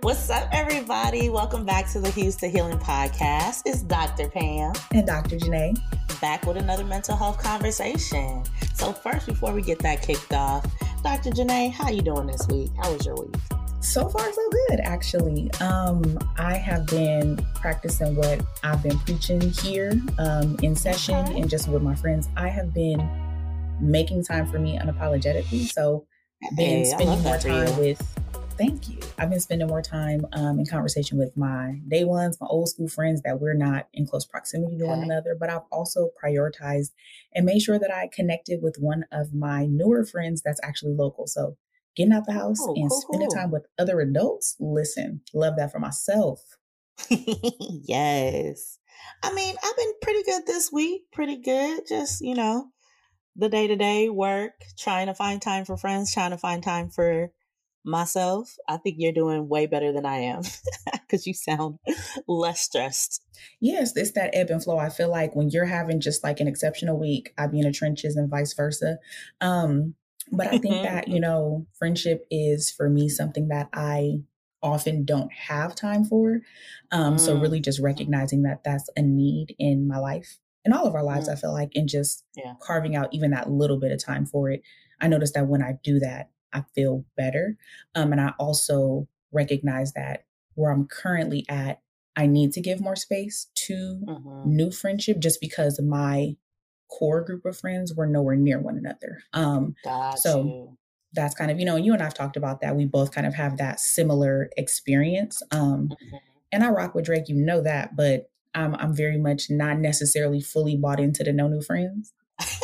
What's up, everybody? Welcome back to the Hues To Healing Podcast. It's Dr. Pam and Dr. Janai back with another mental health conversation. So, first, before we get that kicked off, Dr. Janai, how you doing this week? How was your week? So far, so good, actually. Um, I have been practicing what I've been preaching here um, in session okay. and just with my friends. I have been making time for me unapologetically. So, been hey, spending more time with thank you. I've been spending more time um, in conversation with my day ones, my old school friends that we're not in close proximity to okay. one another, but I've also prioritized and made sure that I connected with one of my newer friends that's actually local. So getting out the house oh, and cool, spending cool. time with other adults, listen, love that for myself. yes. I mean, I've been pretty good this week, pretty good. Just, you know, the day to day work, trying to find time for friends, trying to find time for myself, I think you're doing way better than I am because you sound less stressed. Yes, it's that ebb and flow. I feel like when you're having just like an exceptional week, I be in the trenches and vice versa. Um, but I think that, you know, friendship is for me something that I often don't have time for. Um, mm. So really just recognizing that that's a need in my life, in all of our lives, mm. I feel like, and just yeah. carving out even that little bit of time for it. I noticed that when I do that, I feel better. Um, and I also recognize that where I'm currently at, I need to give more space to mm-hmm. new friendship just because my core group of friends were nowhere near one another. Um, Got so you. that's kind of, you know, you and I've talked about that. We both kind of have that similar experience. Um, mm-hmm. And I rock with Drake, you know that, but I'm, I'm very much not necessarily fully bought into the no new friends.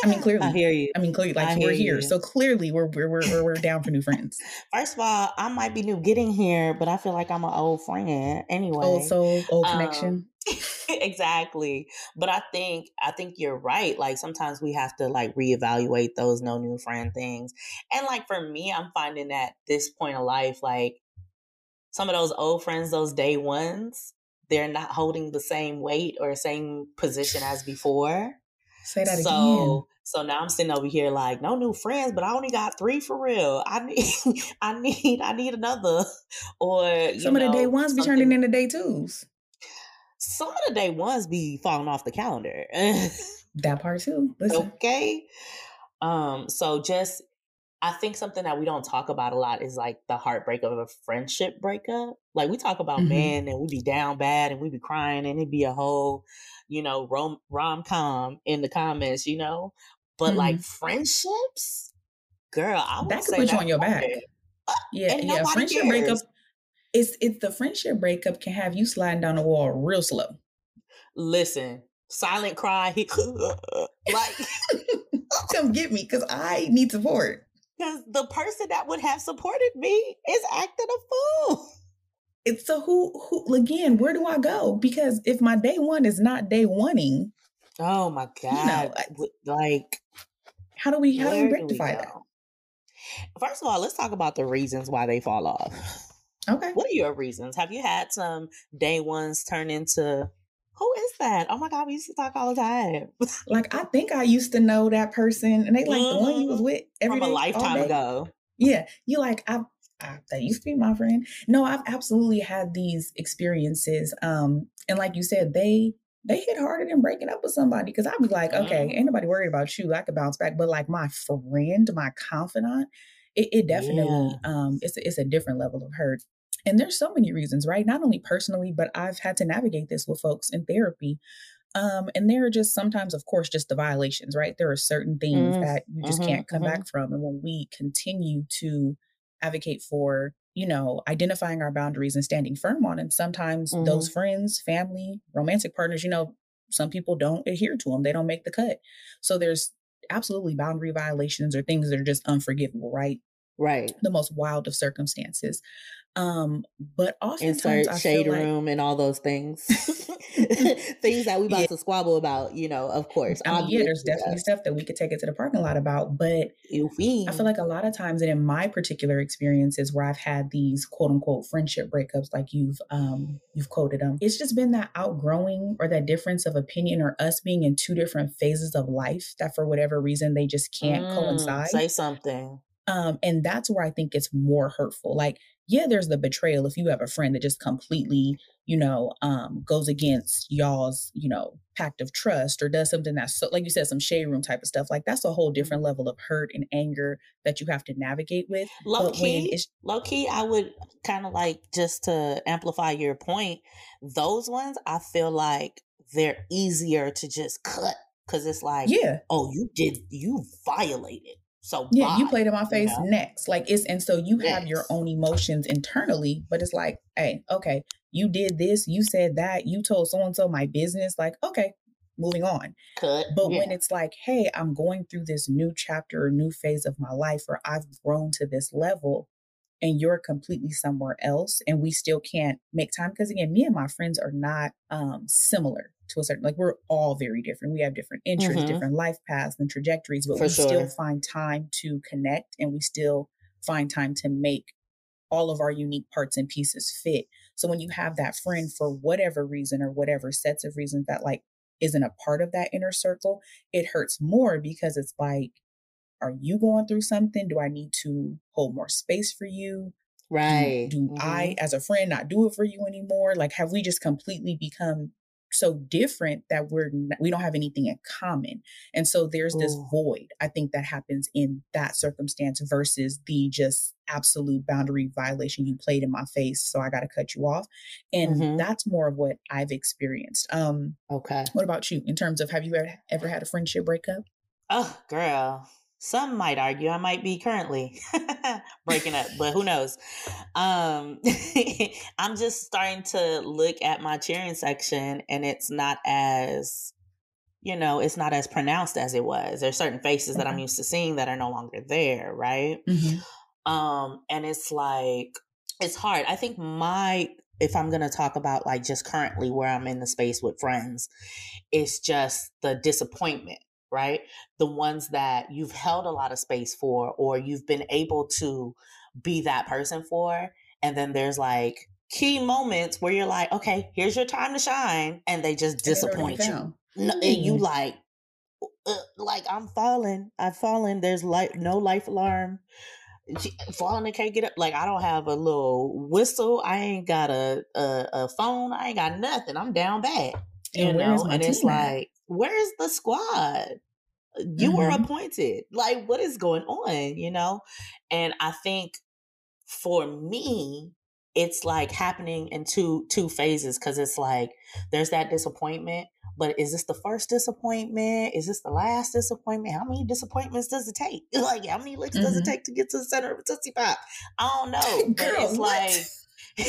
I mean, clearly, I hear you. I mean, clearly, like we're here, you. so clearly we're we're we're we're down for new friends. First of all, I might be new getting here, but I feel like I'm an old friend anyway. Old soul, old um, connection. exactly, but I think I think you're right. Like sometimes we have to like reevaluate those no new friend things, and like for me, I'm finding that at this point of life, like some of those old friends, those day ones, they're not holding the same weight or same position as before. Say that so, again. So now I'm sitting over here like, no new friends, but I only got three for real. I need, I need, I need another. Or some know, of the day ones be turning into day twos. Some of the day ones be falling off the calendar. that part too. Listen. Okay. Um. So just, I think something that we don't talk about a lot is like the heartbreak of a friendship breakup. Like we talk about mm-hmm. men and we be down bad and we be crying and it'd be a whole you know, rom rom com in the comments, you know. But mm-hmm. like friendships, girl, I that could put you on your back. Uh, yeah, yeah. Friendship cares. breakup. It's it's the friendship breakup can have you sliding down the wall real slow. Listen, silent cry, like come get me because I need support. Because the person that would have supported me is acting a fool. It's so who who again where do i go? Because if my day one is not day oneing oh my god you know, like how do we how do we rectify do we that? first of all let's talk about the reasons why they fall off. Okay. What are your reasons? Have you had some day ones turn into who is that? Oh my god, we used to talk all the time. like I think I used to know that person, and they like mm-hmm. the one you was mm-hmm. with every from a lifetime ago. Yeah, you like I, I that used to be my friend. No, I've absolutely had these experiences. Um, and like you said, they they hit harder than breaking up with somebody because I'd be like, okay, mm-hmm. ain't nobody worried about you. I could bounce back. But like my friend, my confidant, it, it definitely yeah. um it's a, it's a different level of hurt. And there's so many reasons, right? Not only personally, but I've had to navigate this with folks in therapy. Um, and there are just sometimes, of course, just the violations, right? There are certain things mm-hmm. that you just mm-hmm. can't come mm-hmm. back from. And when we continue to advocate for you know identifying our boundaries and standing firm on them sometimes mm-hmm. those friends family romantic partners you know some people don't adhere to them they don't make the cut so there's absolutely boundary violations or things that are just unforgivable right right the most wild of circumstances um, but also insert shade like, room and all those things, things that we about yeah. to squabble about. You know, of course. I mean, yeah, there's definitely stuff that we could take it to the parking lot about, but I feel like a lot of times, and in my particular experiences where I've had these quote unquote friendship breakups, like you've um you've quoted them, it's just been that outgrowing or that difference of opinion or us being in two different phases of life that for whatever reason they just can't mm, coincide. Say something. Um, and that's where I think it's more hurtful. Like yeah, there's the betrayal if you have a friend that just completely, you know, um, goes against y'all's, you know, pact of trust or does something that's so, like you said, some shade room type of stuff. Like that's a whole different mm-hmm. level of hurt and anger that you have to navigate with. Low but key, low key, I would kind of like just to amplify your point. Those ones, I feel like they're easier to just cut because it's like, yeah, oh, you did, you violated so yeah, you played in my face you know? next. Like it's and so you have your own emotions internally, but it's like, hey, okay, you did this, you said that, you told so and so my business. Like, okay, moving on. Cut. But yeah. when it's like, hey, I'm going through this new chapter or new phase of my life, or I've grown to this level, and you're completely somewhere else, and we still can't make time. Because again, me and my friends are not um similar to a certain like we're all very different. We have different interests, mm-hmm. different life paths and trajectories, but For we sure. still find time to connect and we still find time to make all of our unique parts and pieces fit. So when you have that friend for whatever reason or whatever sets of reasons that like isn't a part of that inner circle, it hurts more because it's like, are you going through something? Do I need to hold more space for you? Right. Do, do mm-hmm. I, as a friend, not do it for you anymore? Like, have we just completely become so different that we're not, we don't have anything in common. And so there's this Ooh. void i think that happens in that circumstance versus the just absolute boundary violation you played in my face so i got to cut you off. And mm-hmm. that's more of what i've experienced. Um okay. what about you? In terms of have you ever, ever had a friendship breakup? Oh girl some might argue I might be currently breaking up, but who knows? Um, I'm just starting to look at my cheering section, and it's not as, you know, it's not as pronounced as it was. There's certain faces that I'm used to seeing that are no longer there, right? Mm-hmm. Um, and it's like it's hard. I think my if I'm gonna talk about like just currently where I'm in the space with friends, it's just the disappointment right? The ones that you've held a lot of space for, or you've been able to be that person for. And then there's like key moments where you're like, okay, here's your time to shine. And they just disappoint you. No, and you like, uh, like I'm falling. I've fallen. There's like no life alarm. Falling and can't get up. Like I don't have a little whistle. I ain't got a a, a phone. I ain't got nothing. I'm down bad. You and know, and it's like where's the squad? You mm-hmm. were appointed. Like, what is going on? You know? And I think for me, it's like happening in two two phases because it's like there's that disappointment but is this the first disappointment is this the last disappointment how many disappointments does it take like how many licks mm-hmm. does it mm-hmm. take to get to the center of a tootsie pop i don't know Girl, it's what? like I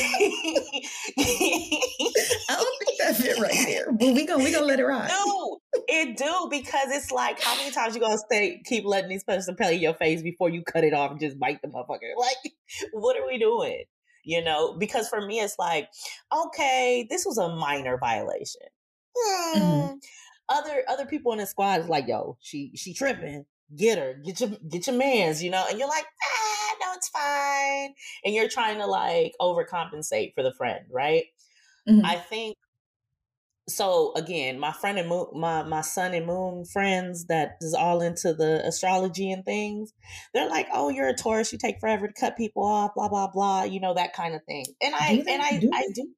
don't think that it right there. But we gonna we gonna let it ride. No, it do because it's like how many times you gonna stay keep letting these person play in your face before you cut it off and just bite the motherfucker? Like, what are we doing? You know, because for me it's like, okay, this was a minor violation. Mm. Mm-hmm. Other other people in the squad is like, yo, she she tripping. Get her, get your get your man's, you know, and you're like, ah no, it's fine. And you're trying to like overcompensate for the friend, right? Mm-hmm. I think so again, my friend and moon, my my sun and moon friends that is all into the astrology and things. They're like, "Oh, you're a Taurus. You take forever to cut people off. Blah blah blah. You know that kind of thing." And I and I do I do.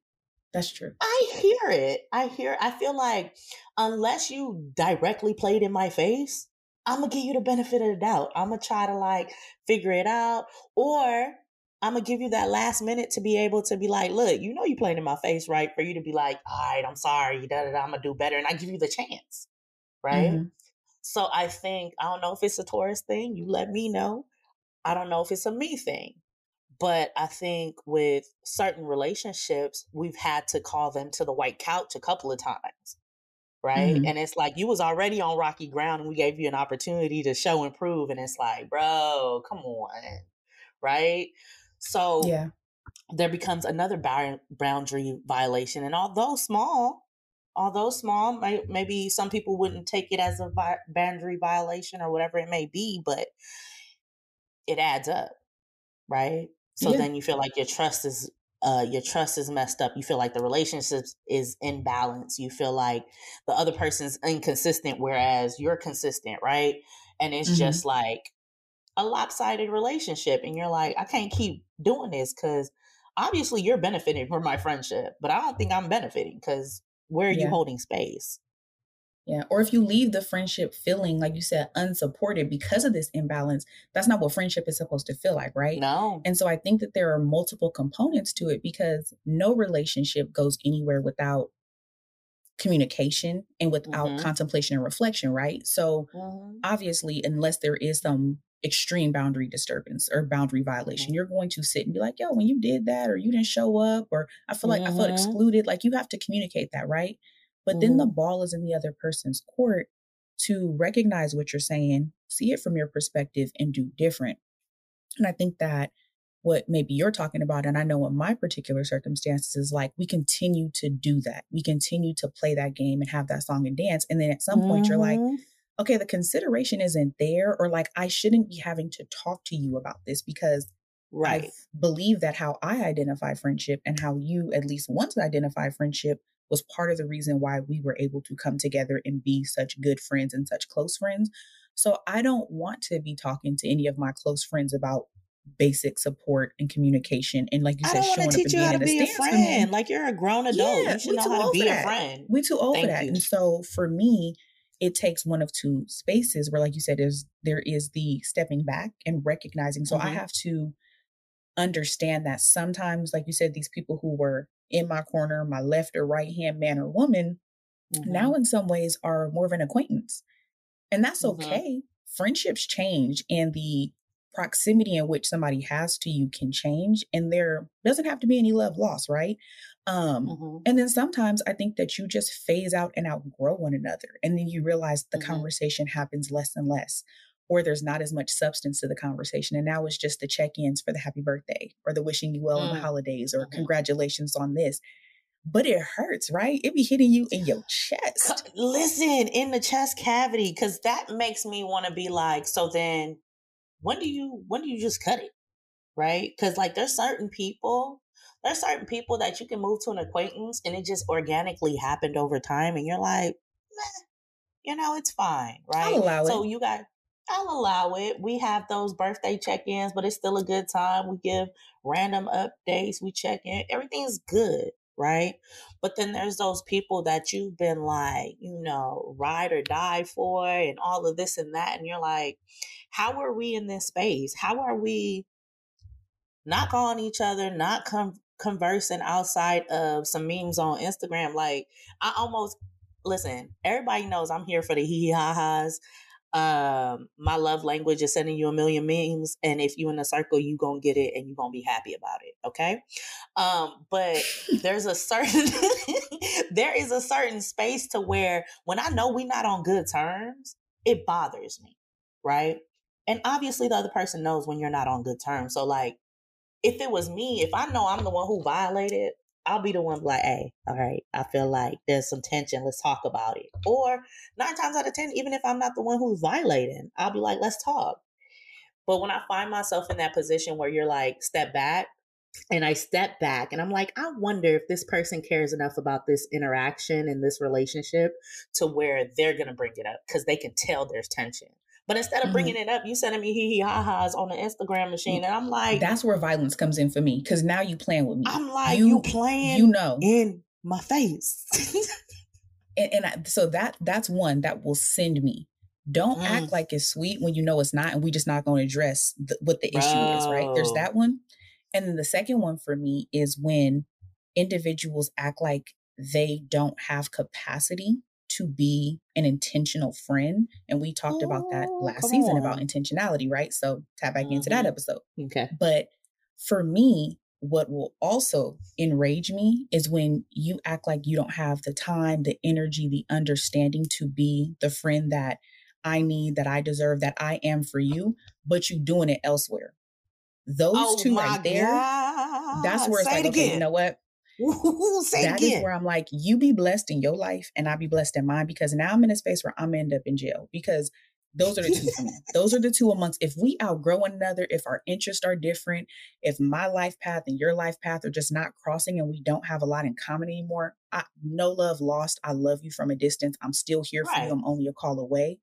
That's true. I hear it. I hear. I feel like unless you directly played in my face, I'm gonna give you the benefit of the doubt. I'm gonna try to like figure it out, or I'm gonna give you that last minute to be able to be like, look, you know, you playing in my face, right? For you to be like, all right, I'm sorry, da, da, da, I'm gonna do better, and I give you the chance, right? Mm-hmm. So I think I don't know if it's a Taurus thing. You let me know. I don't know if it's a me thing, but I think with certain relationships, we've had to call them to the white couch a couple of times right? Mm-hmm. And it's like you was already on rocky ground and we gave you an opportunity to show and prove and it's like, bro, come on. Right? So yeah. there becomes another boundary violation and although small, although small, may, maybe some people wouldn't take it as a boundary violation or whatever it may be, but it adds up, right? So yeah. then you feel like your trust is uh, your trust is messed up. You feel like the relationship is in balance. You feel like the other person's inconsistent, whereas you're consistent, right? And it's mm-hmm. just like, a lopsided relationship and you're like, I can't keep doing this because obviously you're benefiting from my friendship, but I don't think I'm benefiting because where are yeah. you holding space? Yeah. Or if you leave the friendship feeling, like you said, unsupported because of this imbalance, that's not what friendship is supposed to feel like, right? No. And so I think that there are multiple components to it because no relationship goes anywhere without communication and without mm-hmm. contemplation and reflection, right? So mm-hmm. obviously, unless there is some extreme boundary disturbance or boundary violation, mm-hmm. you're going to sit and be like, yo, when you did that, or you didn't show up, or I feel like I felt mm-hmm. excluded. Like you have to communicate that, right? But mm-hmm. then the mm-hmm. ball is in the other person's court to recognize what you're saying, see it from your perspective, and do different. And I think that what maybe you're talking about, and I know in my particular circumstances is like we continue to do that. We continue to play that game and have that song and dance. And then at some mm-hmm. point you're like, mm-hmm. Okay, the consideration isn't there, or like I shouldn't be having to talk to you about this because right. I believe that how I identify friendship and how you at least want to identify friendship was part of the reason why we were able to come together and be such good friends and such close friends. So I don't want to be talking to any of my close friends about basic support and communication and like you said, showing up and being in be a friend. Like you're a grown adult. Yeah, you should know how to be a friend. We too old Thank for that. You. And so for me, it takes one of two spaces where, like you said, is there is the stepping back and recognizing. So mm-hmm. I have to understand that sometimes, like you said, these people who were in my corner, my left or right hand man or woman, mm-hmm. now in some ways are more of an acquaintance. And that's mm-hmm. okay. Friendships change and the proximity in which somebody has to you can change and there doesn't have to be any love lost, right? Um, mm-hmm. and then sometimes I think that you just phase out and outgrow one another. And then you realize the mm-hmm. conversation happens less and less or there's not as much substance to the conversation. And now it's just the check ins for the happy birthday or the wishing you well mm. on the holidays or mm-hmm. congratulations on this. But it hurts, right? It be hitting you in your chest. Listen, in the chest cavity, because that makes me want to be like, so then when do you when do you just cut it? Right? Because like there's certain people, there's certain people that you can move to an acquaintance and it just organically happened over time, and you're like, you know, it's fine, right? I'll allow so it. you got I'll allow it. We have those birthday check ins, but it's still a good time. We give random updates, we check in, everything's good, right? But then there's those people that you've been like, you know, ride or die for, and all of this and that. And you're like, how are we in this space? How are we not calling each other, not com- conversing outside of some memes on Instagram? Like, I almost, listen, everybody knows I'm here for the hee ha ha's um my love language is sending you a million memes and if you in a circle you gonna get it and you gonna be happy about it okay um but there's a certain there is a certain space to where when i know we're not on good terms it bothers me right and obviously the other person knows when you're not on good terms so like if it was me if i know i'm the one who violated I'll be the one like, hey, all right, I feel like there's some tension. Let's talk about it. Or nine times out of 10, even if I'm not the one who's violating, I'll be like, let's talk. But when I find myself in that position where you're like, step back, and I step back and I'm like, I wonder if this person cares enough about this interaction and this relationship to where they're going to bring it up because they can tell there's tension. But instead of bringing mm-hmm. it up, you sending me hee hee ha ha's on the Instagram machine, and I'm like, that's where violence comes in for me because now you playing with me. I'm like, you, you playing, you know, in my face. and, and I, so that that's one that will send me. Don't mm. act like it's sweet when you know it's not, and we just not going to address the, what the Bro. issue is. Right? There's that one, and then the second one for me is when individuals act like they don't have capacity to be an intentional friend. And we talked about that oh, last season on. about intentionality, right? So tap back mm-hmm. into that mm-hmm. episode. Okay. But for me, what will also enrage me is when you act like you don't have the time, the energy, the understanding to be the friend that I need, that I deserve, that I am for you, but you doing it elsewhere. Those oh two right there, God. that's where it's like, it okay, you know what? Say that is where I'm like, you be blessed in your life and I be blessed in mine because now I'm in a space where I'm end up in jail because those are the two. Those are the two amongst if we outgrow one another, if our interests are different, if my life path and your life path are just not crossing and we don't have a lot in common anymore, I, no love lost. I love you from a distance. I'm still here right. for you. I'm only a call away.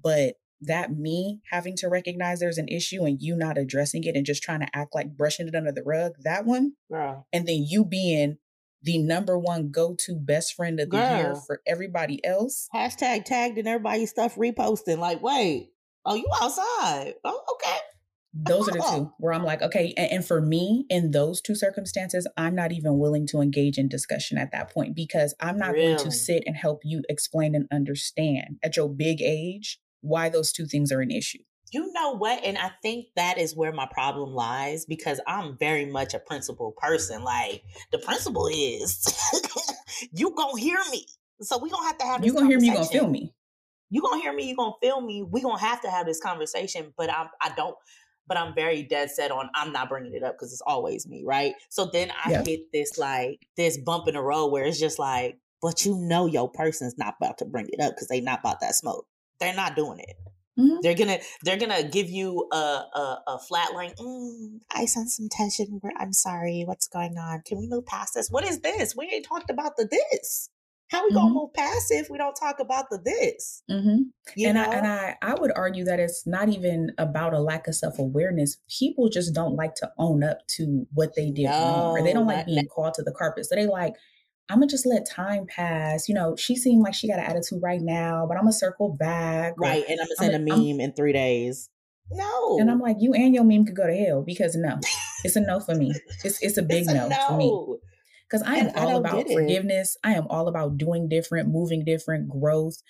But that me having to recognize there's an issue and you not addressing it and just trying to act like brushing it under the rug, that one. Girl. And then you being the number one go-to best friend of the Girl. year for everybody else. Hashtag tagged and everybody stuff reposting. Like, wait, oh, you outside. Oh, okay. Those are the two where I'm like, okay. And, and, for me, in those two circumstances, I'm not even willing to engage in discussion at that point because I'm not really? going to sit and help you explain and understand at your big age why those two things are an issue. You know what? And I think that is where my problem lies because I'm very much a principle person. Like the principle is you gonna hear me. So we gonna have to have You gonna hear me, you gonna feel me. You gonna hear me, you gonna feel me. We gonna have to have this conversation, but I'm I don't but I'm very dead set on I'm not bringing it up because it's always me, right? So then I yeah. hit this like this bump in the road where it's just like, but you know your person's not about to bring it up because they not about that smoke. They're not doing it. Mm-hmm. They're gonna they're gonna give you a a, a flat line. Mm, I sense some tension. I'm sorry. What's going on? Can we move past this? What is this? We ain't talked about the this. How we mm-hmm. gonna move past if we don't talk about the this? Mm-hmm. and I, and I I would argue that it's not even about a lack of self awareness. People just don't like to own up to what they did no, wrong, or they don't like being called to the carpet. So they like I'm gonna just let time pass. You know, she seemed like she got an attitude right now, but I'm gonna circle back. Right, and I'm gonna send I'm, a meme I'm, in three days. No, and I'm like, you and your meme could go to hell because no, it's a no for me. It's it's a big it's a no, no, for me because I am and all I about forgiveness. I am all about doing different, moving different, growth.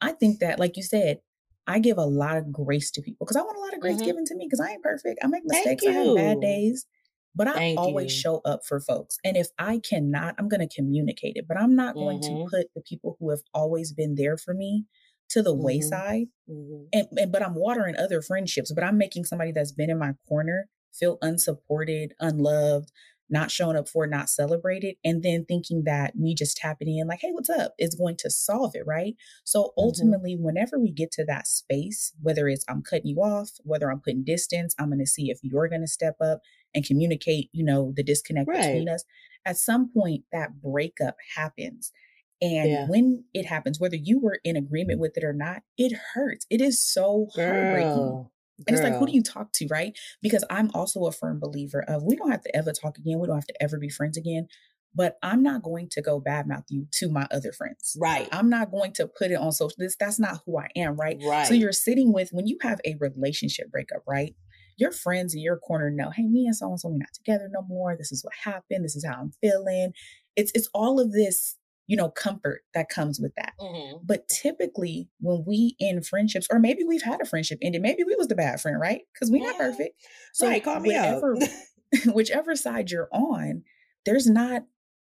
I think that, like you said, I give a lot of grace to people because I want a lot of grace mm-hmm. given to me because I ain't perfect. I make mistakes. I have bad days but I Thank always you. show up for folks. And if I cannot, I'm going to communicate it, but I'm not mm-hmm. going to mm-hmm. put the people who have always been there for me to the mm-hmm. wayside. Mm-hmm. And, and, but I'm watering other friendships, but I'm making somebody that's been in my corner feel unsupported, unloved, not showing up for, not celebrated, and then thinking that me just tapping in, like, hey, what's up, is going to solve it, right? So mm-hmm. ultimately, mm-hmm. whenever we get to that space, whether it's I'm cutting you off, whether I'm putting distance, I'm going to see if you're going to step up and communicate, you know, the disconnect right. between us. At some point, that breakup happens. And yeah. when it happens, whether you were in agreement with it or not, it hurts. It is so heartbreaking. Girl. And it's like, who do you talk to, right? Because I'm also a firm believer of we don't have to ever talk again. We don't have to ever be friends again. But I'm not going to go badmouth you to my other friends. Right. I'm not going to put it on social. This that's not who I am, right? Right. So you're sitting with when you have a relationship breakup, right? Your friends in your corner know, hey, me and so and so, we're not together no more. This is what happened. This is how I'm feeling. It's it's all of this you know, comfort that comes with that. Mm-hmm. But typically, when we in friendships, or maybe we've had a friendship ended, maybe we was the bad friend, right? Because we're yeah. not perfect. So right, call me whichever, whichever side you're on, there's not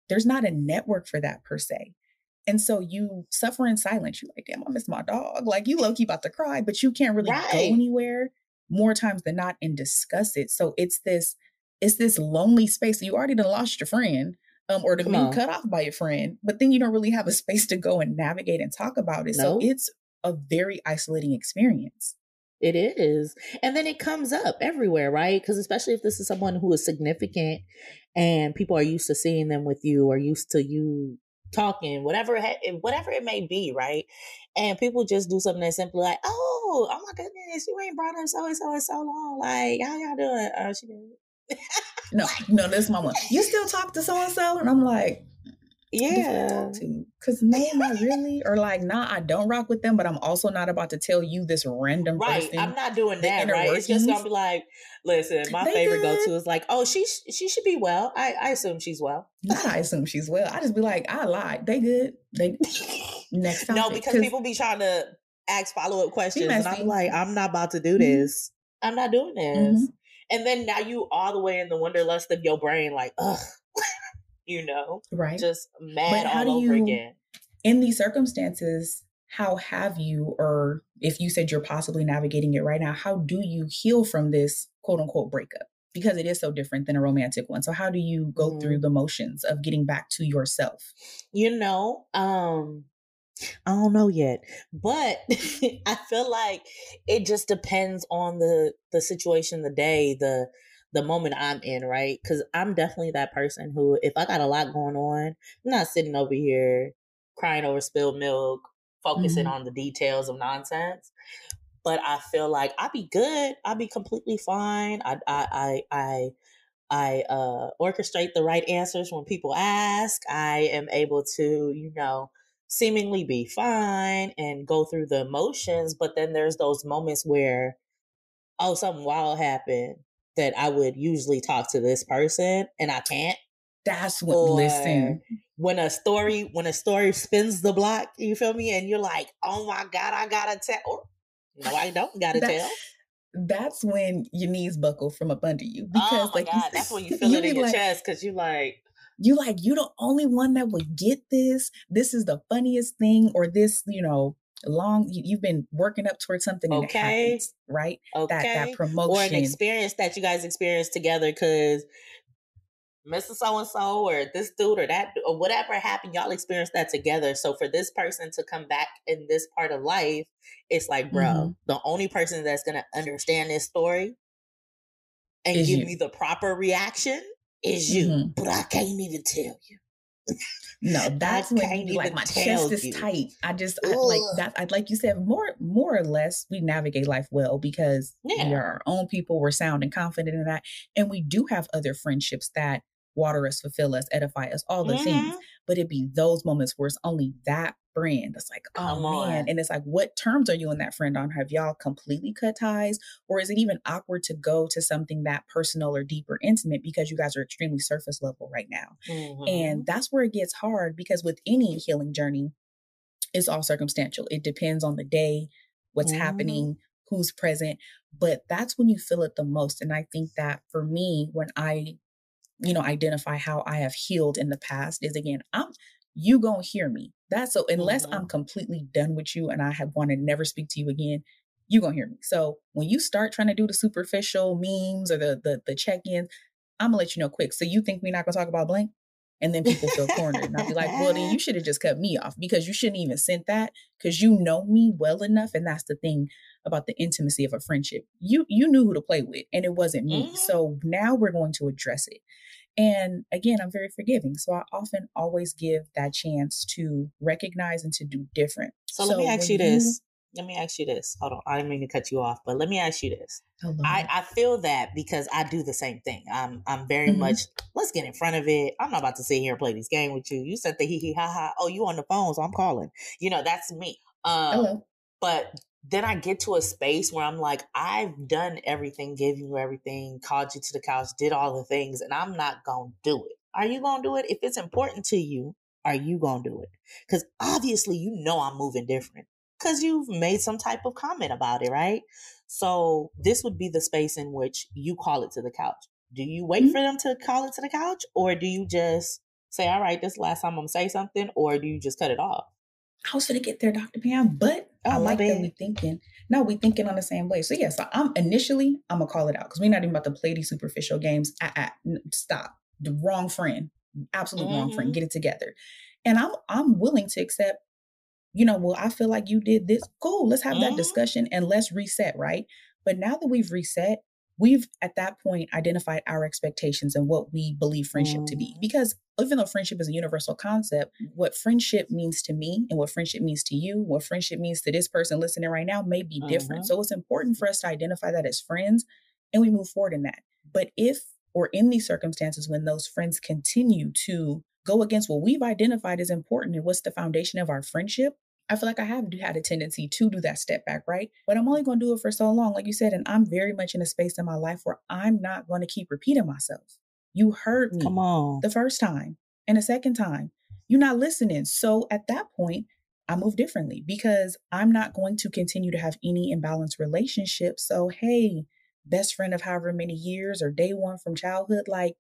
there's not a network for that per se. And so you suffer in silence. You're like, damn, I miss my dog. Like you low keep about to cry, but you can't really right. go anywhere more times than not and discuss it. So it's this, it's this lonely space. You already done lost your friend um, or to be cut off by a friend, but then you don't really have a space to go and navigate and talk about it. So it's a very isolating experience. It is. And then it comes up everywhere, right? Because especially if this is someone who is significant and people are used to seeing them with you or used to you talking, whatever whatever it may be, right? And people just do something that's simply like, oh, oh my goodness, you ain't brought up so and so in so long. Like, how y'all doing? Oh, she no, no, that's my one. You still talk to so and so, and I'm like, yeah, because no, not really, or like, nah, I don't rock with them, but I'm also not about to tell you this random right. Person I'm not doing that. Right? It's just gonna be like, listen, my they favorite go to is like, oh, she she should be well. I I assume she's well. I assume she's well. I just be like, I lied. They good. They next time. No, because people be trying to ask follow up questions, and I'm like, I'm not about to do mm-hmm. this. Mm-hmm. I'm not doing this. Mm-hmm. And then now you all the way in the wanderlust of your brain, like, ugh, you know, right? Just mad all over you, again. In these circumstances, how have you, or if you said you're possibly navigating it right now, how do you heal from this quote unquote breakup? Because it is so different than a romantic one. So how do you go mm. through the motions of getting back to yourself? You know, um, I don't know yet, but I feel like it just depends on the the situation, the day, the the moment I'm in, right? Because I'm definitely that person who, if I got a lot going on, I'm not sitting over here crying over spilled milk, focusing mm-hmm. on the details of nonsense. but I feel like I'd be good. I'd be completely fine. I I I I, I uh, orchestrate the right answers when people ask. I am able to, you know, seemingly be fine and go through the emotions. But then there's those moments where, oh, something wild happened that I would usually talk to this person and I can't. That's what or listen. When a story when a story spins the block, you feel me? And you're like, oh my God, I gotta tell. No, I don't gotta that, tell. That's when your knees buckle from up under you. Oh because oh like God, that's when you feel it in your like, chest because you're like you like you the only one that would get this. This is the funniest thing, or this, you know, long you've been working up towards something okay. happens, right? Okay. That that promotion or an experience that you guys experienced together because Mr. So and so or this dude or that or whatever happened, y'all experienced that together. So for this person to come back in this part of life, it's like, bro, mm-hmm. the only person that's gonna understand this story and is give you. me the proper reaction is you. Mm-hmm. But I can't even tell you. No, that's when you, like my chest is you. tight. I just I, like that. I like you said more more or less we navigate life well because yeah. we are our own people. We're sound and confident in that, and we do have other friendships that water us, fulfill us, edify us, all the mm-hmm. things. But it'd be those moments where it's only that friend. It's like, oh Come man. On. And it's like, what terms are you and that friend on? Have y'all completely cut ties? Or is it even awkward to go to something that personal or deeper intimate because you guys are extremely surface level right now? Mm-hmm. And that's where it gets hard because with any healing journey, it's all circumstantial. It depends on the day, what's mm-hmm. happening, who's present. But that's when you feel it the most. And I think that for me, when I you know, identify how I have healed in the past is again, I'm you gonna hear me. That's so unless mm-hmm. I'm completely done with you and I have want to never speak to you again, you gonna hear me. So when you start trying to do the superficial memes or the the, the check-ins, I'm gonna let you know quick. So you think we're not gonna talk about blank? And then people feel cornered. And I'll be like, well, then you should have just cut me off because you shouldn't even sent that because you know me well enough. And that's the thing about the intimacy of a friendship. You you knew who to play with and it wasn't me. Mm-hmm. So now we're going to address it. And again, I'm very forgiving. So I often always give that chance to recognize and to do different. So, so let me ask you this. let me ask you this. Hold on. I didn't mean to cut you off, but let me ask you this. I, I feel that because I do the same thing. I'm I'm very mm-hmm. much let's get in front of it. I'm not about to sit here and play this game with you. You said the hee hee ha ha. Oh, you on the phone, so I'm calling. You know, that's me. Um Hello. but then I get to a space where I'm like, I've done everything, given you everything, called you to the couch, did all the things, and I'm not going to do it. Are you going to do it? If it's important to you, are you going to do it? Because obviously, you know I'm moving different because you've made some type of comment about it, right? So, this would be the space in which you call it to the couch. Do you wait mm-hmm. for them to call it to the couch, or do you just say, all right, this last time I'm going to say something, or do you just cut it off? I was gonna get there, Dr. Pam, but oh, I like that we thinking. No, we thinking on the same way. So yeah, so I'm initially I'm gonna call it out because we're not even about to play these superficial games. Ah, ah, stop. The wrong friend, absolute mm-hmm. wrong friend. Mm-hmm. Get it together. And I'm I'm willing to accept. You know, well, I feel like you did this. Cool. Let's have mm-hmm. that discussion and let's reset, right? But now that we've reset, we've at that point identified our expectations and what we believe friendship mm. to be. Mm. Because even though friendship is a universal concept, what friendship means to me and what friendship means to you, what friendship means to this person listening right now may be different. Mm-hmm. So it's important for us to identify that as friends and we move forward in that. But if or in these circumstances when those friends continue to go against what we've identified as important and what's the foundation of our friendship, I feel like I have had a tendency to do that step back, right? But I'm only going to do it for so long, like you said. And I'm very much in a space in my life where I'm not going to keep repeating myself. You heard me Come on. the first time and the second time. You're not listening. So at that point, I move differently because I'm not going to continue to have any imbalanced relationships. So, hey, best friend of however many years or day one from childhood, like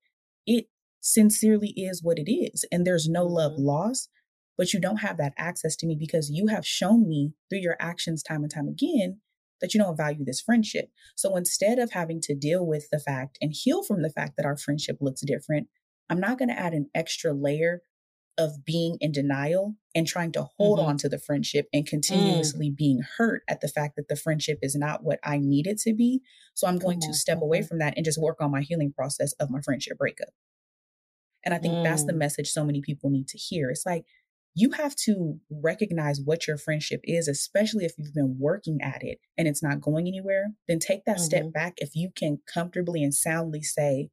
it sincerely is what it is. And there's no love mm-hmm. lost but you don't have that access to me because you have shown me through your actions time and time again that you don't value this friendship. So instead of having to deal with the fact and heal from the fact that our friendship looks different, I'm not going to add an extra layer of being in denial and trying to hold mm-hmm. on to the friendship and mm. continuously mm. being hurt at the fact that the friendship is not what I need it to be. So I'm going to step away from that and just work on my healing process of my friendship breakup. And I think mm. that's the mm. message so many people need to hear. It's like, you have to recognize what your friendship is, especially if you've been working at it and it's not going anywhere. Then take that mm-hmm. step back if you can comfortably and soundly say,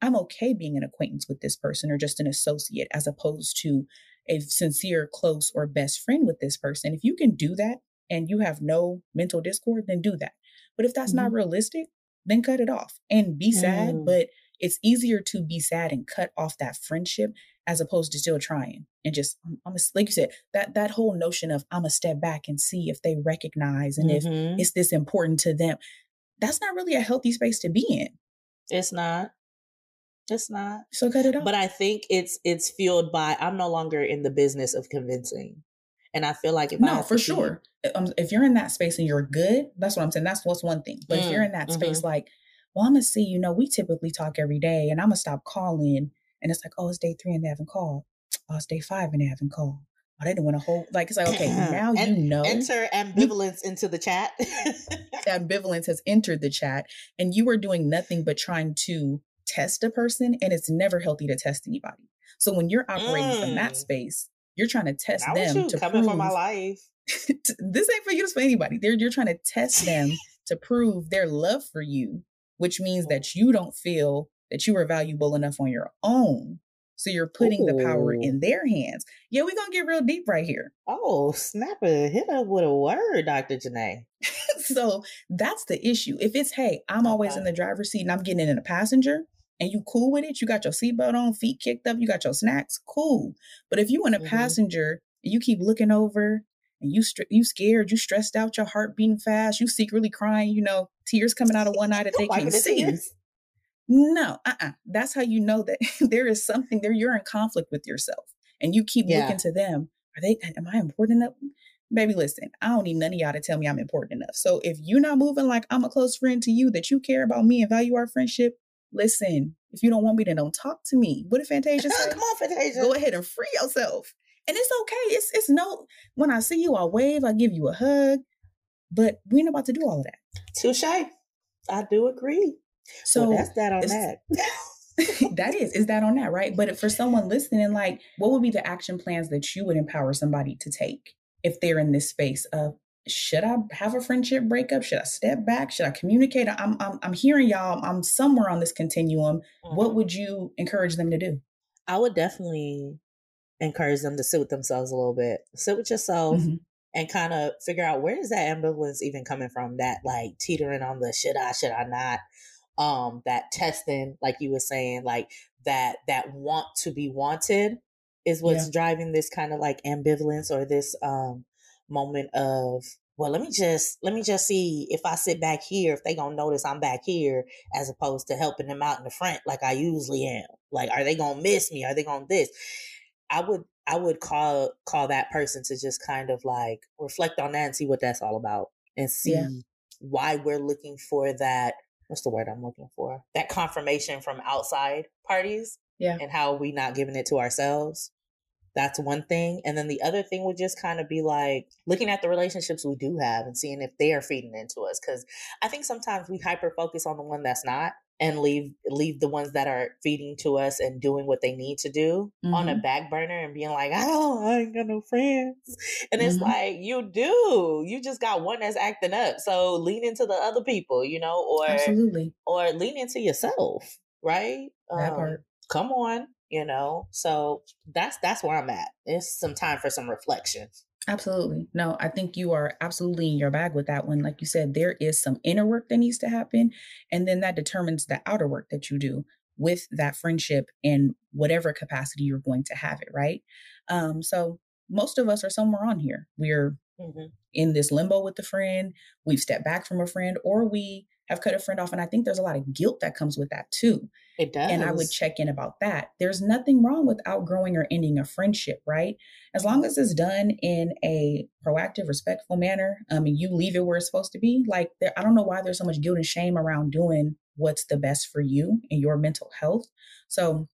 I'm okay being an acquaintance with this person or just an associate, as opposed to a sincere, close, or best friend with this person. If you can do that and you have no mental discord, then do that. But if that's mm-hmm. not realistic, then cut it off and be sad. Mm. But it's easier to be sad and cut off that friendship as opposed to still trying and just I'm, a, like you said that that whole notion of I'm a step back and see if they recognize and mm-hmm. if it's this important to them. That's not really a healthy space to be in. It's not. It's not. So cut it off. But I think it's it's fueled by I'm no longer in the business of convincing. And I feel like if no, for sure. Um, if you're in that space and you're good, that's what I'm saying. That's what's one thing. But mm, if you're in that mm-hmm. space, like, well, I'm gonna see. You know, we typically talk every day, and I'm gonna stop calling and it's like, oh, it's day three and they haven't called. Oh, it's day five and they haven't called. Oh, they didn't want to hold. Like it's like, okay, now you know. Enter ambivalence into the chat. ambivalence has entered the chat, and you are doing nothing but trying to test a person, and it's never healthy to test anybody. So when you're operating mm. from that mm. space, you're trying to test them to coming prove, for my life. this ain't for you, it's for anybody. They're, you're trying to test them to prove their love for you, which means that you don't feel that you are valuable enough on your own. So you're putting Ooh. the power in their hands. Yeah, we're gonna get real deep right here. Oh, snap it. Hit up with a word, Dr. Janai. so that's the issue. If it's, hey, I'm always in the driver's seat and I'm getting in a passenger and you cool with it, you got your seatbelt on, feet kicked up, you got your snacks, cool. But if you in a mm-hmm. passenger you keep looking over and you you scared, you stressed out, your heart beating fast, you secretly crying, you know, tears coming out of one eye that they oh, can't see. Tears. No, uh-uh. That's how you know that there is something there. You're in conflict with yourself, and you keep yeah. looking to them. Are they? Am I important enough? Baby, listen. I don't need none of y'all to tell me I'm important enough. So if you're not moving like I'm a close friend to you, that you care about me and value our friendship, listen. If you don't want me, then don't talk to me. What if Fantasia says? Come on, Fantasia. Go ahead and free yourself. And it's okay. It's it's no. When I see you, I wave. I give you a hug. But we ain't about to do all of that. Touche. I do agree. So well, that's that on that. that is is that on that right but for someone listening like what would be the action plans that you would empower somebody to take if they're in this space of should i have a friendship breakup should i step back should i communicate i'm i'm, I'm hearing y'all i'm somewhere on this continuum mm-hmm. what would you encourage them to do i would definitely encourage them to sit with themselves a little bit sit with yourself mm-hmm. and kind of figure out where is that ambivalence even coming from that like teetering on the should i should i not um that testing like you were saying like that that want to be wanted is what's yeah. driving this kind of like ambivalence or this um moment of well let me just let me just see if i sit back here if they gonna notice i'm back here as opposed to helping them out in the front like i usually am like are they gonna miss me are they gonna this i would i would call call that person to just kind of like reflect on that and see what that's all about and see yeah. why we're looking for that what's the word I'm looking for? That confirmation from outside parties. Yeah. And how we not giving it to ourselves. That's one thing. And then the other thing would just kind of be like looking at the relationships we do have and seeing if they are feeding into us. Cause I think sometimes we hyper focus on the one that's not and leave leave the ones that are feeding to us and doing what they need to do mm-hmm. on a mm-hmm. back burner and being like, oh, I ain't got no friends. And mm-hmm. it's like, you do. You just got one that's acting up. So lean into the other people, you know, or absolutely, or lean into yourself, right? That um, part. Come on, you know. So that's that's where I'm at. It's some time for some reflection. Absolutely. No, I think you are absolutely in your bag with that one. Like you said, there is some inner work that needs to happen. And then that determines the outer work that you do with that friendship in whatever capacity you're going to have it, right? Um, so most of us are somewhere on here. We're mm-hmm. in this limbo with the friend, we've stepped back from a friend, or we have cut a friend off. And I think there's a lot of guilt that comes with that too. It does. And I would check in about that. There's nothing wrong with outgrowing or ending a friendship, right? As long as it's done in a proactive, respectful manner, um, and you leave it where it's supposed to be. Like, there, I don't know why there's so much guilt and shame around doing what's the best for you and your mental health. So,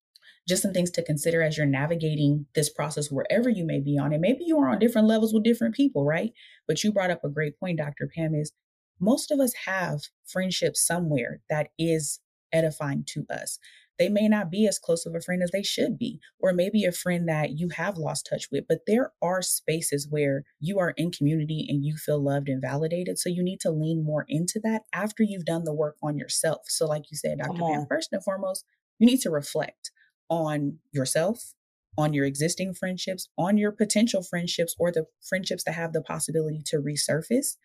just some things to consider as you're navigating this process wherever you may be on it. Maybe you are on different levels with different people, right? But you brought up a great point, Dr. Pam, is most of us have friendships somewhere that is edifying to us. they may not be as close of a friend as they should be, or maybe a friend that you have lost touch with. But there are spaces where you are in community and you feel loved and validated. So you need to lean more into that after you've done the work on yourself. So, like you said, Dr. Pam, first and foremost, you need to reflect on yourself, on your existing friendships, on your potential friendships, or the friendships that have the possibility to resurface.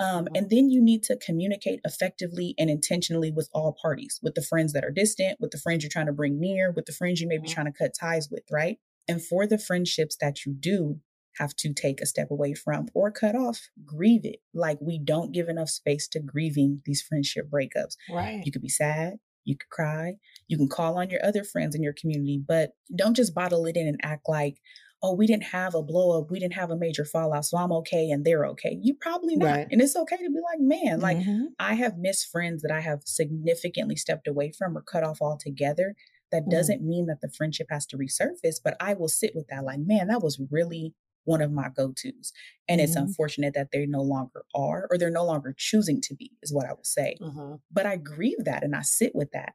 Um, mm-hmm. and then you need to communicate effectively and intentionally with all parties, with the friends that are distant, with the friends you're trying to bring near, with the friends you may be mm-hmm. trying to cut ties with, right? And for the friendships that you do have to take a step away from or cut off, grieve it. Like we don't give enough space to grieving these friendship breakups. Right. You could be sad, you could cry, you can call on your other friends in your community, but don't just bottle it in and act like, oh, we didn't have a blow up, we didn't have a major fallout, so I'm okay and they're okay. You probably not. Right. And it's okay to be like, man, like mm-hmm. I have missed friends that I have significantly stepped away from or cut off altogether. That mm-hmm. doesn't mean that the friendship has to resurface, but I will sit with that like, man, that was really one of my go tos. And mm-hmm. it's unfortunate that they no longer are, or they're no longer choosing to be, is what I would say. Mm-hmm. But I grieve that and I sit with that.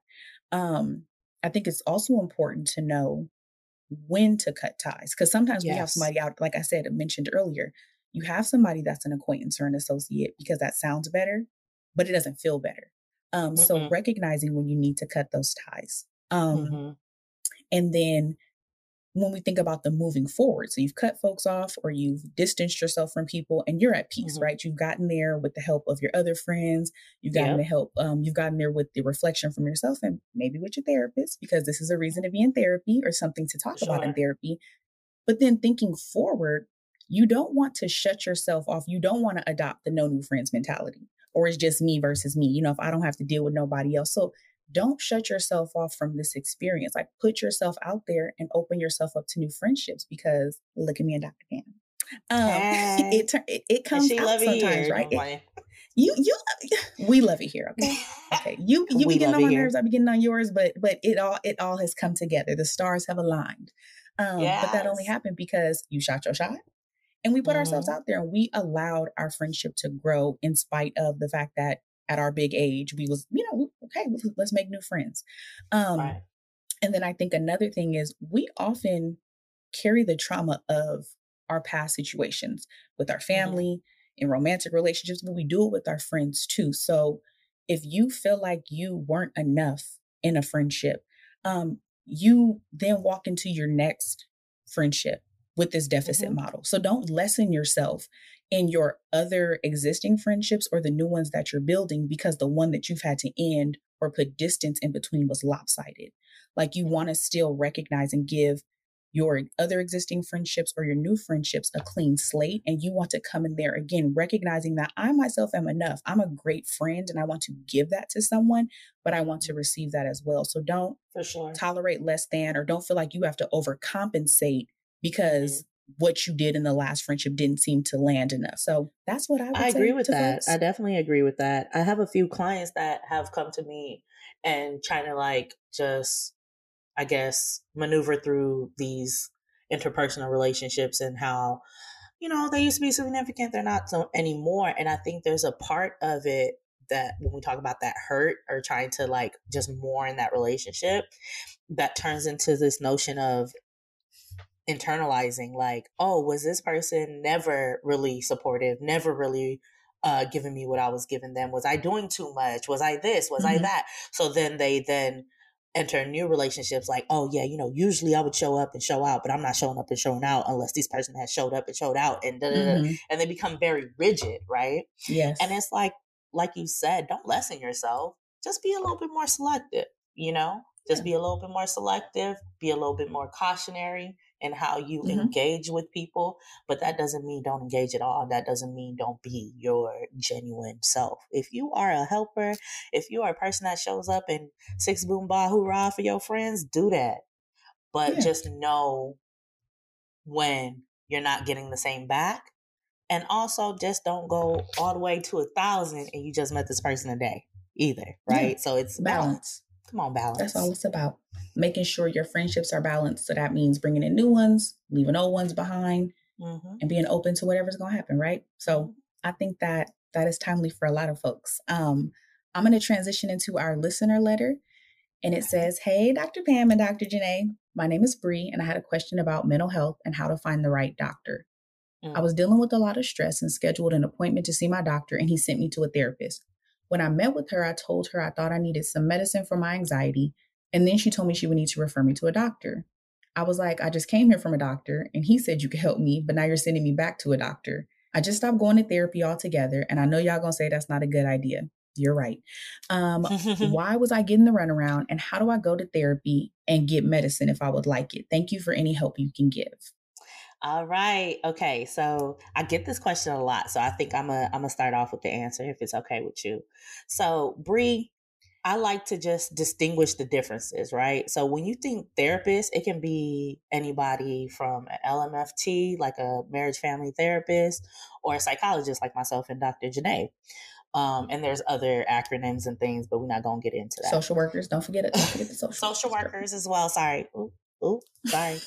Um, I think it's also important to know when to cut ties because sometimes yes. we have somebody out like i said mentioned earlier you have somebody that's an acquaintance or an associate because that sounds better but it doesn't feel better um, mm-hmm. so recognizing when you need to cut those ties um, mm-hmm. and then when we think about the moving forward. So you've cut folks off or you've distanced yourself from people and you're at peace, mm-hmm. right? You've gotten there with the help of your other friends. You've gotten yeah. the help, um, you've gotten there with the reflection from yourself and maybe with your therapist, because this is a reason to be in therapy or something to talk sure. about in therapy. But then thinking forward, you don't want to shut yourself off. You don't want to adopt the no new friends mentality or it's just me versus me. You know, if I don't have to deal with nobody else. So don't shut yourself off from this experience. Like put yourself out there and open yourself up to new friendships because look at me and Dr. Pam. Um, it, it, it comes out sometimes, right? It, you you we love it here, okay? Okay. You you be getting on my nerves, I be getting on yours, but but it all it all has come together. The stars have aligned. Um, yes. but that only happened because you shot your shot and we put mm-hmm. ourselves out there and we allowed our friendship to grow in spite of the fact that at our big age, we was, you know, okay, let's make new friends. Um, right. And then I think another thing is we often carry the trauma of our past situations with our mm-hmm. family, mm-hmm. in romantic relationships, but we do it with our friends too. So if you feel like you weren't enough in a friendship, um, you then walk into your next friendship with this deficit mm-hmm. model. So don't lessen yourself in your other existing friendships or the new ones that you're building because the one that you've had to end or put distance in between was lopsided. Like you want to still recognize and give your other existing friendships or your new friendships a clean slate and you want to come in there again recognizing that I myself am enough. I'm a great friend and I want to give that to someone, but I want to receive that as well. So don't For sure. tolerate less than or don't feel like you have to overcompensate because what you did in the last friendship didn't seem to land enough. So that's what I would I agree with that. Folks. I definitely agree with that. I have a few clients that have come to me and trying to like just I guess maneuver through these interpersonal relationships and how you know they used to be significant they're not so anymore and I think there's a part of it that when we talk about that hurt or trying to like just mourn that relationship that turns into this notion of internalizing like oh was this person never really supportive never really uh giving me what i was giving them? Was i doing too much? Was i this? Was mm-hmm. i that? So then they then enter new relationships like oh yeah you know usually i would show up and show out but i'm not showing up and showing out unless this person has showed up and showed out and mm-hmm. and they become very rigid right? Yes. and it's like like you said don't lessen yourself just be a little bit more selective you know? Just be a little bit more selective be a little bit more cautionary and how you mm-hmm. engage with people. But that doesn't mean don't engage at all. That doesn't mean don't be your genuine self. If you are a helper, if you are a person that shows up and six boom ba hoorah for your friends, do that. But yeah. just know when you're not getting the same back. And also just don't go all the way to a thousand and you just met this person a day either. Right. Yeah. So it's balance. Come on, balance. That's all it's about making sure your friendships are balanced. So that means bringing in new ones, leaving old ones behind, mm-hmm. and being open to whatever's going to happen, right? So I think that that is timely for a lot of folks. Um, I'm going to transition into our listener letter. And it says, Hey, Dr. Pam and Dr. Janai, my name is Bree, and I had a question about mental health and how to find the right doctor. Mm. I was dealing with a lot of stress and scheduled an appointment to see my doctor, and he sent me to a therapist. When I met with her, I told her I thought I needed some medicine for my anxiety, and then she told me she would need to refer me to a doctor. I was like, I just came here from a doctor, and he said you could help me, but now you're sending me back to a doctor. I just stopped going to therapy altogether, and I know y'all gonna say that's not a good idea. You're right. Um, why was I getting the runaround, and how do I go to therapy and get medicine if I would like it? Thank you for any help you can give. All right. Okay. So I get this question a lot. So I think I'm a I'm gonna start off with the answer if it's okay with you. So Bree, I like to just distinguish the differences, right? So when you think therapist, it can be anybody from an LMFT, like a marriage family therapist, or a psychologist like myself and Dr. Janai. Um, and there's other acronyms and things, but we're not gonna get into that. Social workers, don't forget it. Don't forget the social social workers as well. Sorry. Ooh, ooh, sorry.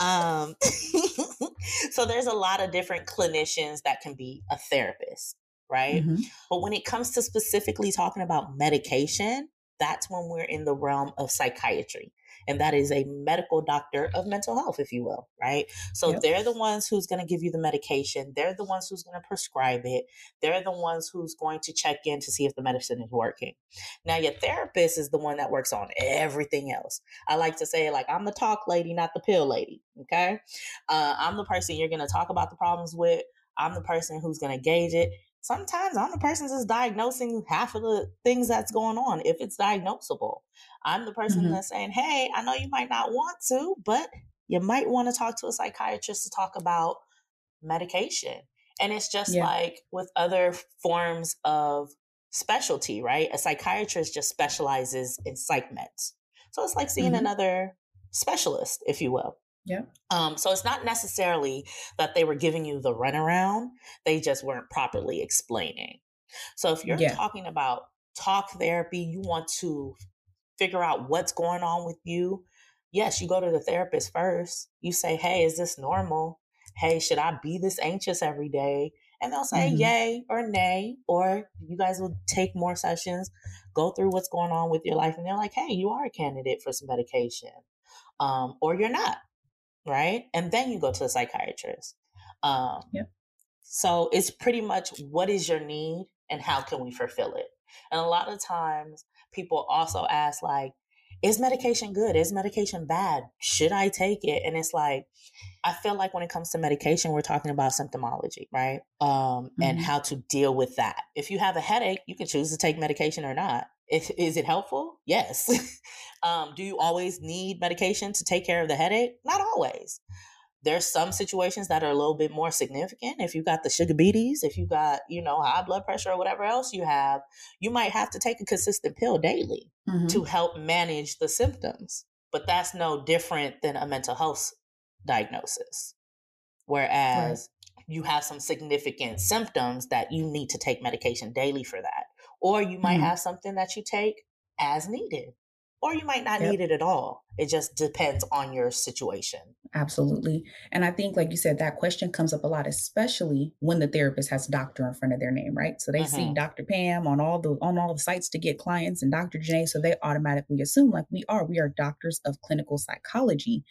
um, so there's a lot of different clinicians that can be a therapist right? Mm-hmm. But when it comes to specifically talking about medication, that's when we're in the realm of psychiatry. And that is a medical doctor of mental health, if you will, right? So yep. they're the ones who's going to give you the medication. They're the ones who's going to prescribe it. They're the ones who's going to check in to see if the medicine is working. Now, your therapist is the one that works on everything else. I like to say, like, I'm the talk lady, not the pill lady. Okay. Uh, I'm the person you're going to talk about the problems with. I'm the person who's going to gauge it sometimes I'm the person that's diagnosing half of the things that's going on if it's diagnosable. I'm the person mm-hmm. that's saying, hey, I know you might not want to, but you might want to talk to a psychiatrist to talk about medication. And it's just yeah. like with other forms of specialty, right? A psychiatrist just specializes in psych meds. So it's like seeing mm-hmm. another specialist, if you will. Yeah. Um, so it's not necessarily that they were giving you the runaround, they just weren't properly explaining. So if you're yeah. talking about talk therapy, you want to figure out what's going on with you. Yes, you go to the therapist first. You say, Hey, is this normal? Hey, should I be this anxious every day? And they'll say mm-hmm. yay or nay, or you guys will take more sessions, go through what's going on with your life. And they're like, Hey, you are a candidate for some medication. Um, or you're not right? And then you go to a psychiatrist. Um, yep. So it's pretty much what is your need and how can we fulfill it? And a lot of times people also ask, like, is medication good? Is medication bad? Should I take it? And it's like, I feel like when it comes to medication, we're talking about symptomology, right? Um, mm-hmm. And how to deal with that. If you have a headache, you can choose to take medication or not. If, is it helpful? Yes. um, do you always need medication to take care of the headache? Not always. There's some situations that are a little bit more significant. If you got the sugar beaties, if you got, you know, high blood pressure or whatever else you have, you might have to take a consistent pill daily mm-hmm. to help manage the symptoms. But that's no different than a mental health diagnosis. Whereas right. you have some significant symptoms that you need to take medication daily for that or you might mm-hmm. have something that you take as needed or you might not yep. need it at all. It just depends on your situation. Absolutely. And I think, like you said, that question comes up a lot, especially when the therapist has doctor in front of their name, right? So they mm-hmm. see Dr. Pam on all the on all the sites to get clients and Dr. Janai. So they automatically assume like we are, we are doctors of clinical psychology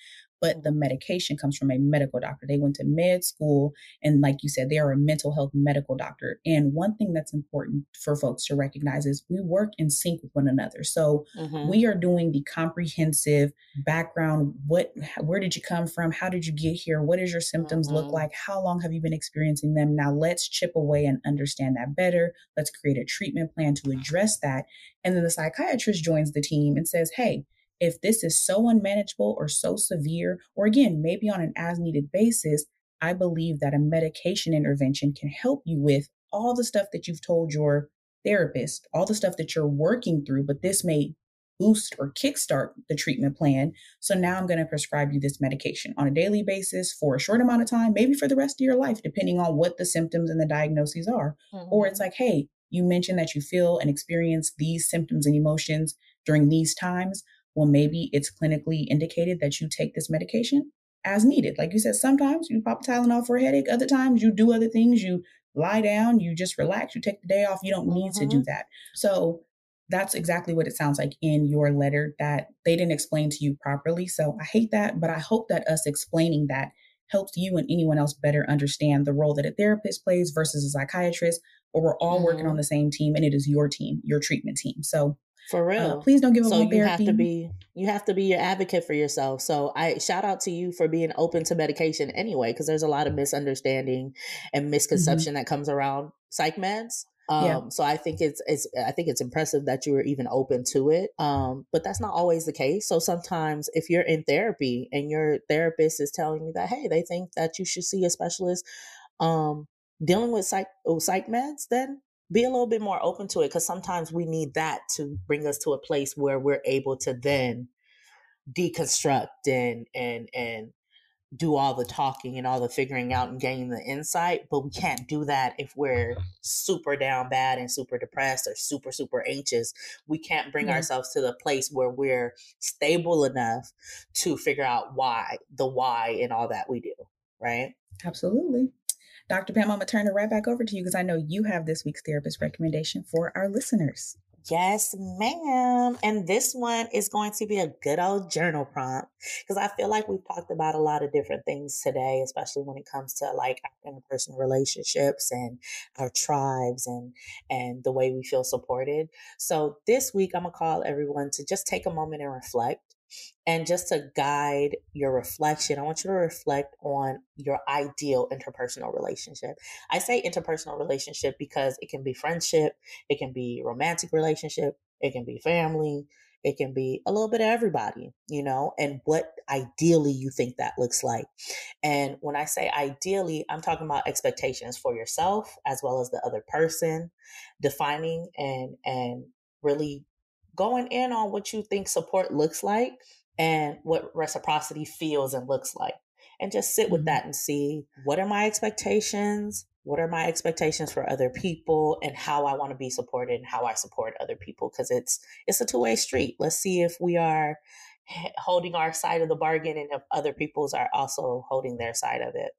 but the medication comes from a medical doctor. They went to med school, and like you said, they are a mental health medical doctor. And one thing that's important for folks to recognize is we work in sync with one another. So mm-hmm. we are doing the comprehensive background. What, where did you come from? How did you get here? What does your symptoms mm-hmm. look like? How long have you been experiencing them? Now let's chip away and understand that better. Let's create a treatment plan to address that. And then the psychiatrist joins the team and says, Hey, if this is so unmanageable or so severe, or again, maybe on an as needed basis, I believe that a medication intervention can help you with all the stuff that you've told your therapist, all the stuff that you're working through, but this may boost or kickstart the treatment plan. So now I'm going to prescribe you this medication on a daily basis for a short amount of time, maybe for the rest of your life, depending on what the symptoms and the diagnoses are. Mm-hmm. Or it's like, hey, you mentioned that you feel and experience these symptoms and emotions during these times well, maybe it's clinically indicated that you take this medication as needed. Like you said, sometimes you pop Tylenol for a headache, other times you do other things, you lie down, you just relax, you take the day off. You don't need mm-hmm. to do that. So that's exactly what it sounds like in your letter that they didn't explain to you properly. So I hate that, but I hope that us explaining that helps you and anyone else better understand the role that a therapist plays versus a psychiatrist, where we're all mm-hmm. working on the same team and it is your team, your treatment team. So for uh, real. Uh, please don't give up so on you therapy. have to be you have to be your advocate for yourself. So I shout out to you for being open to medication anyway, because there's a lot of misunderstanding and mm-hmm. misconception mm-hmm. that comes around psych meds. Um, yeah. so I think it's, it's, I think it's impressive that you were even open to it. Um, but that's not always the case. So sometimes if you're in therapy and your therapist is telling you that, Hey, they think that you should see a specialist, um, dealing with psych, oh, psych meds, then be a little bit more open to it. Cause sometimes we need that to bring us to a place where we're able to then deconstruct and, and, and do all the talking and all the figuring out and gaining the insight, but we can't do that if we're super down bad and super depressed or super, super anxious. We can't bring ourselves to the place where we're stable enough to figure out why, the why, and all that we do, right? Absolutely. Dr. Pam, I'm going to turn it right back over to you because I know you have this week's therapist recommendation for our listeners. Yes, ma'am. And this one is going to be a good old journal prompt because I feel like we've talked about a lot of different things today, especially when it comes to like interpersonal relationships and our tribes and and the way we feel supported. So this week I'm gonna call everyone to just take a moment and reflect and just to guide your reflection, I want you to reflect on your ideal interpersonal relationship. I say interpersonal relationship because it can be friendship, it can be romantic relationship, it can be family, it can be a little bit of everybody, you know, and what ideally you think that looks like. And when I say ideally, I'm talking about expectations for yourself as well as the other person, defining and and really going in on what you think support looks like and what reciprocity feels and looks like. And just sit with mm-hmm. that and see what are my expectations? What are my expectations for other people and how I want to be supported and how I support other people because it's it's a two-way street. Let's see if we are holding our side of the bargain and if other people's are also holding their side of it.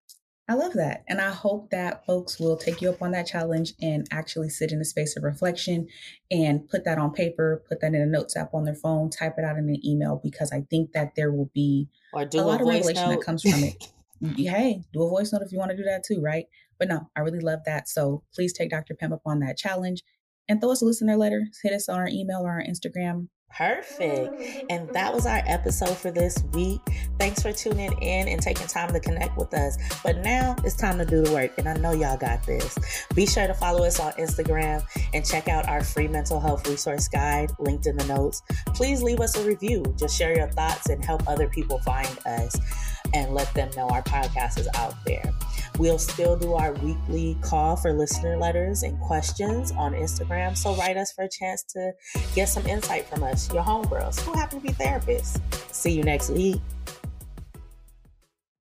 I love that. And I hope that folks will take you up on that challenge and actually sit in a space of reflection and put that on paper, put that in a notes app on their phone, type it out in an email, because I think that there will be a lot of revelation note. that comes from it. hey, do a voice note if you want to do that too, right? But no, I really love that. So please take Dr. Pam up on that challenge and throw us a listener letter. Hit us on our email or our Instagram. Perfect. And that was our episode for this week. Thanks for tuning in and taking time to connect with us. But now it's time to do the work, and I know y'all got this. Be sure to follow us on Instagram and check out our free mental health resource guide linked in the notes. Please leave us a review. Just share your thoughts and help other people find us and let them know our podcast is out there. We'll still do our weekly call for listener letters and questions on Instagram. So write us for a chance to get some insight from us, your homegirls who happen to be therapists. See you next week.